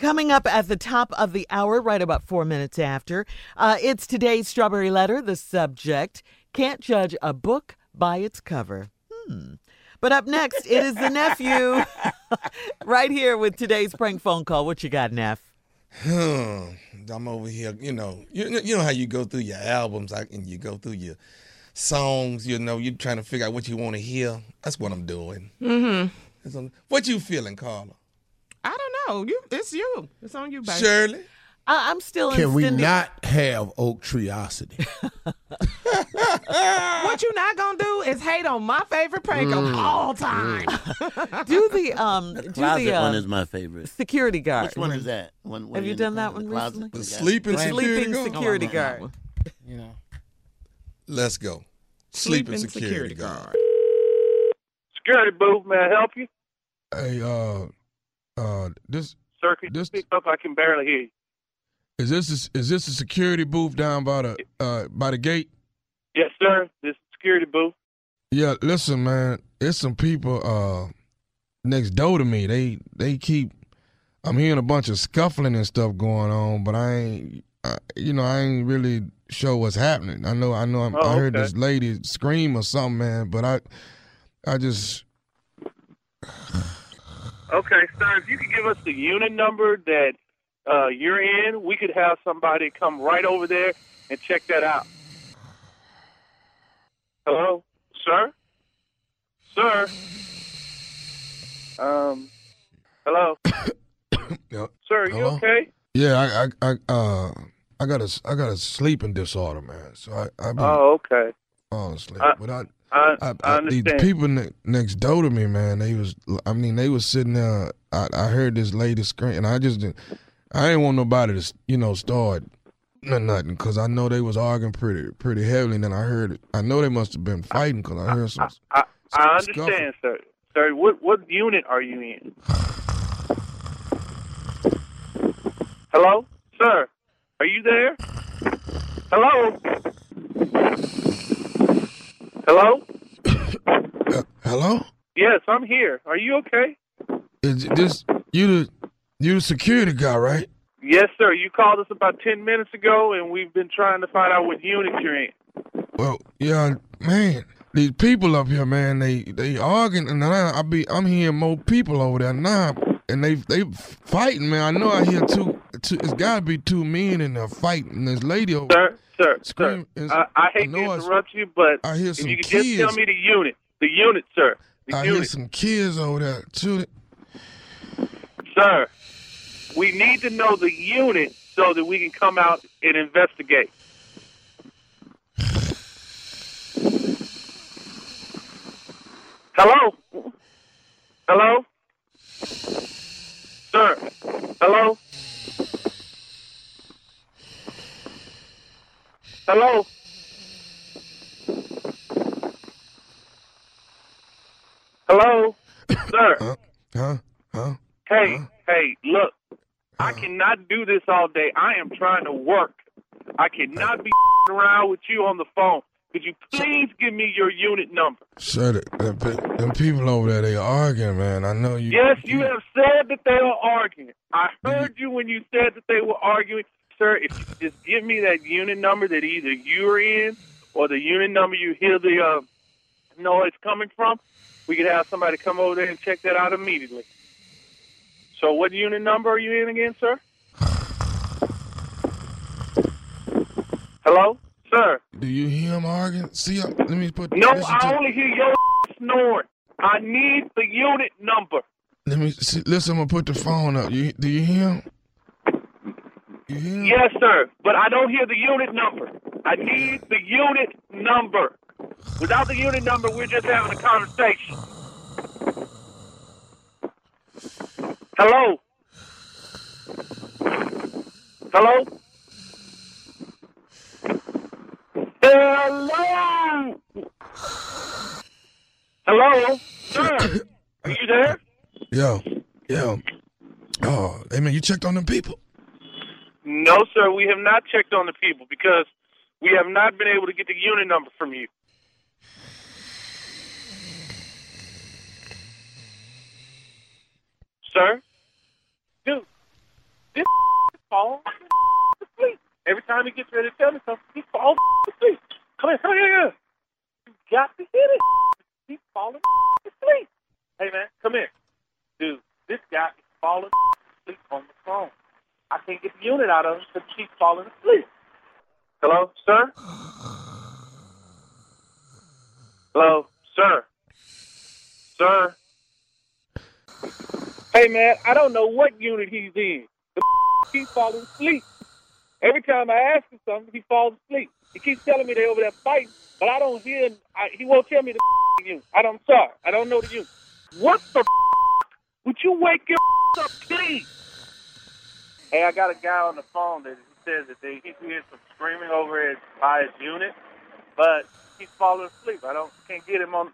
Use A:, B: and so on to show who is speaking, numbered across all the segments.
A: Coming up at the top of the hour, right about four minutes after, uh, it's today's Strawberry Letter. The subject Can't judge a book by its cover. Hmm. But up next, it is the nephew right here with today's prank phone call. What you got, Neff?
B: I'm over here, you know, you, you know how you go through your albums like, and you go through your songs, you know, you're trying to figure out what you want to hear. That's what I'm doing. Mm-hmm. What you feeling, Carla?
C: I. You, it's you. It's on you, baby.
B: Shirley?
A: I- I'm still in
D: Can we
A: Cindy-
D: not have Oak triosity?
C: What you not gonna do is hate on my favorite prank
D: Mm.
C: of all time.
A: do the um do
E: Closet
A: the uh,
E: one is my favorite.
A: security guard?
E: Which one is that? One, one
A: Have you done that one recently?
B: The
E: Yeah.
B: sleeping security
A: Sleeping
B: guard?
A: security
C: I love that
A: guard.
C: You know,
B: Let's go. Sleeping, security, guard.
F: Security booth, may I help you?
G: Hey, uh, uh, this
F: Sir, you
G: This-
F: speak up? I can barely hear you.
G: is this a, is this a security booth down by the uh by the gate?
F: Yes, sir. This security booth.
G: Yeah, listen, man, it's some people uh next door to me. They they keep. I'm hearing a bunch of scuffling and stuff going on, but I ain't, I, you know, I ain't really sure what's happening. I know, I know, I'm, I
F: Oh,
G: heard
F: okay.
G: this lady scream or something, man, but I, I just,
F: Okay, sir. If you could give us the unit number that uh, you're in, we could have somebody come right over there and check that out. Hello, sir. Sir. Um. Hello,
G: yeah,
F: sir. Are you okay?
G: yeah, I, I, I, uh, I got a, I got a sleeping disorder, man. So I, I be
F: Oh, okay.
G: falling asleep,
F: Uh,
G: but I.
F: I,
G: I,
F: I
G: these people ne- next door to me, man, they was, I mean, they was sitting there. I, I heard this lady scream, and I just didn't, I didn't want nobody to, you know, start no- nothing, because I know they was arguing pretty, pretty heavily. And then I heard, it. I know they must have been fighting, because I heard some.
F: I,
G: scuffle.
F: understand, sir. Sir, what what unit are you in? Hello, sir. Are you there? Hello. Hello.
G: Uh, hello,
F: Yes, I'm here. Are you okay?
G: is this you the you the security guy, right?
F: Yes, sir. You called us about ten minutes ago, and we've been trying to find out what unit you're in.
G: Well, yeah, man. These people up here, man, they they arguing, and I, I be I'm hearing more people over there now, and they they fighting, man. I know I hear two, two it's got to be two men in there fighting. This lady over,
F: Sir, sir, sir.
G: Is-
F: I, I hate
G: I
F: to
G: I-
F: interrupt you, but
G: I hear some if
F: you could just tell
G: kids.
F: me the unit, the unit, sir, the
G: I hear some kids over there too.
F: sir. We need to know the unit so that we can come out and investigate. Hello? Hello? Sir? Hello? Hello? Hello? Sir?
G: Huh? Huh? Huh?
F: Hey, hey, look. I cannot do this all day. I am trying to work. I cannot be around with you on the phone. Could you please give me your unit number?
G: The, pe- them people over there, they arguing, man. I know you.
F: Yes, you have said that they are arguing. I heard you when you said that they were arguing. Sir, if you just give me that unit number that either you're in or the unit number you hear the uh, noise coming from, we could have somebody come over there and check that out immediately. So, what unit number are you in again, sir? Hello? Sir?
G: Do you hear them arguing? See, uh, let me put.
F: No, I only hear your snoring. I need the unit number.
G: Let me see, listen. I'm gonna put the phone up. You do you hear him? You hear?
F: Yes, sir, but I don't hear the unit number. I need the unit number. Without the unit number, we're just having a conversation. Hello? Hello? Hello? Hello? Sir, are you there?
G: Yo, yo. Oh, hey man, you checked on them people?
F: No, sir, we have not checked on the people because we have not been able to get the unit number from you. Sir? Dude, this falls asleep. Every time he gets ready to tell me something, he falls asleep. Come here, come here, come here. You got to hit it. He's falling asleep. Hey man, come here. Dude, this guy is falling asleep on the phone. I can't get the unit out of him because he's falling asleep. Hello, sir? Hello, sir? Sir? Hey man, I don't know what unit he's in. The he's falling asleep. Every time I ask him something, he falls asleep. He keeps telling me they over there fighting, but I don't hear. I, he won't tell me the unit. I don't. I'm sorry, I don't know the unit. What the? Would you wake your up, please? Hey, I got a guy on the phone that he says that they he hears some screaming over his by his unit, but he's falling asleep. I don't can't get him on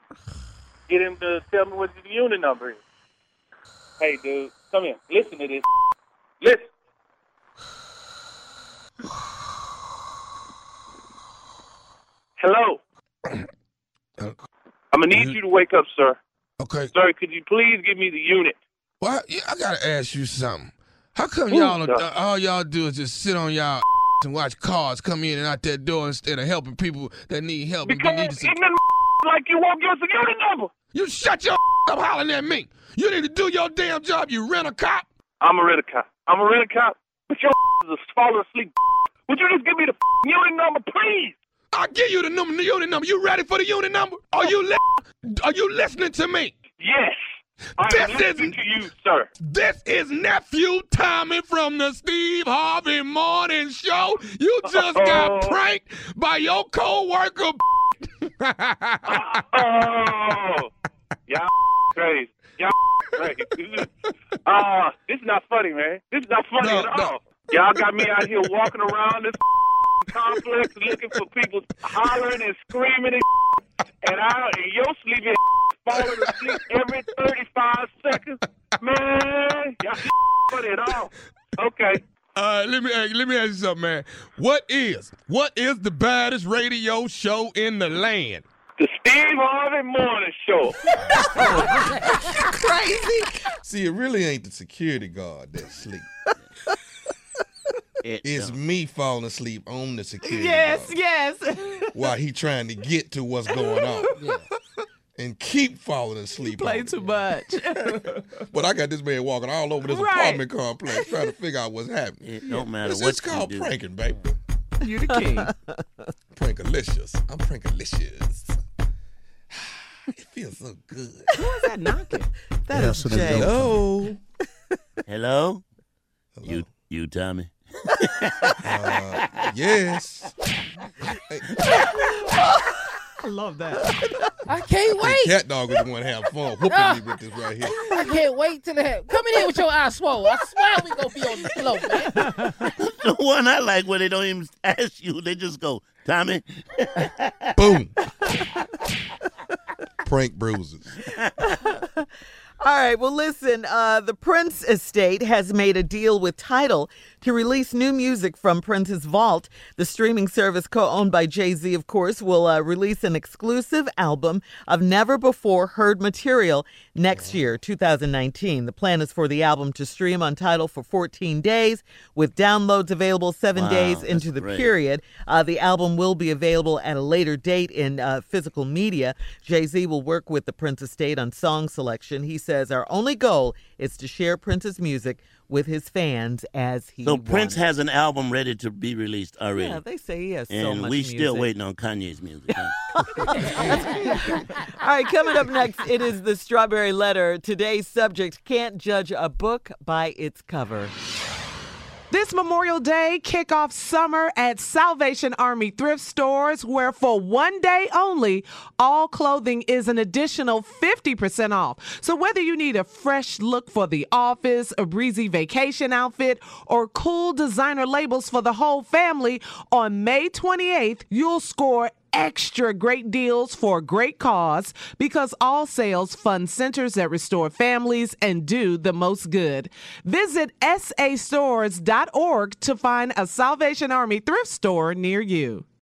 F: get him to tell me what the unit number is. Hey, dude, come here. Listen to this. Listen. Hello. I'm gonna need you to wake up, sir.
G: Okay.
F: Sir, could you please give me the unit?
G: Well, yeah, I gotta ask you something. How come y'all uh, all y'all do is just sit on y'all and watch cars come in and out that door instead of helping people that need help?
F: Because
G: need to-
F: ignorant like you won't give us a unit number.
G: you shut your up hollering at me. You need to do your damn job. You rent a cop.
F: I'm a rent a cop. I'm a rent a cop. But your is falling asleep. Would you just give me the unit number, please?
G: I'll give you the number, the unit number. You ready for the unit number? Are you li- are you listening to me?
F: Yes.
G: This isn't-
F: to you, sir.
G: This is nephew Tommy from the Steve Harvey Morning Show. You just got
F: Uh-oh.
G: pranked by your coworker.
F: Oh, y'all crazy. Y'all crazy. Uh, this is not funny, man. This is not funny
G: No,
F: at
G: no.
F: all. Y'all got me out here walking around this complex looking for people hollering and screaming and and I and your sleeping falling asleep every 35 seconds. Man, y'all funny at all. Okay.
G: Uh, let me let me ask you something, man. What is what is the baddest radio show in the land?
F: The Steve Harvey Morning Show.
A: Crazy.
B: See, it really ain't the security guard that sleep.
E: It
B: It's
E: don't.
B: me falling asleep on the security
C: Yes,
B: guard
C: yes.
B: while he trying to get to what's going on. And keep falling asleep.
C: Play too much.
B: But I got this man walking all over this
C: Right.
B: apartment complex trying to figure out what's happening.
E: It don't matter
B: It's,
E: what
B: it's
E: you
B: called
E: do.
B: pranking, baby.
C: you the king.
B: Prankalicious. I'm prankalicious. It feels so good.
C: Who is that knocking?
A: That
D: Yeah,
A: is
D: the
A: Jay.
B: Hello.
E: Hello?
B: Hello.
E: You, you, Tommy.
B: Uh, yes.
C: I love that.
H: I can't
B: The
H: wait.
B: cat dog is the one have fun whooping me with this right here.
H: I can't wait till the come in here with your eyes swollen. I swear we gonna be on the floor, man.
E: The one I like where they don't even ask you, they just go, Tommy.
B: Boom. Prank bruises.
A: All right. Well, listen. Uh, the Prince estate has made a deal with Tidal to release new music from Prince's vault. The streaming service, co-owned by Jay Z, of course, will uh, release an exclusive album of never before heard material next year, 2019. The plan is for the album to stream on Tidal for 14 days, with downloads available seven
E: Wow,
A: days into the
E: great.
A: period. Uh, the album will be available at a later date in uh, physical media. Jay Z will work with the Prince estate on song selection. He says our only goal is to share Prince's music with his fans as he
E: So Prince
A: wanted.
E: has an album ready to be released already.
A: Yeah, they say he has so
E: and
A: much
E: we
A: music.
E: still waiting on Kanye's music. huh?
A: All right, coming up next, it is the Strawberry Letter. Today's subject can't judge a book by its cover.
C: This Memorial Day, kick off summer at Salvation Army thrift stores, where for one day only, all clothing is an additional 50% off. So whether you need a fresh look for the office, a breezy vacation outfit, or cool designer labels for the whole family, on May 28th, you'll score extra great deals for a great cause because all sales fund centers that restore families and do the most good. Visit sastores.org to find a Salvation Army thrift store near you.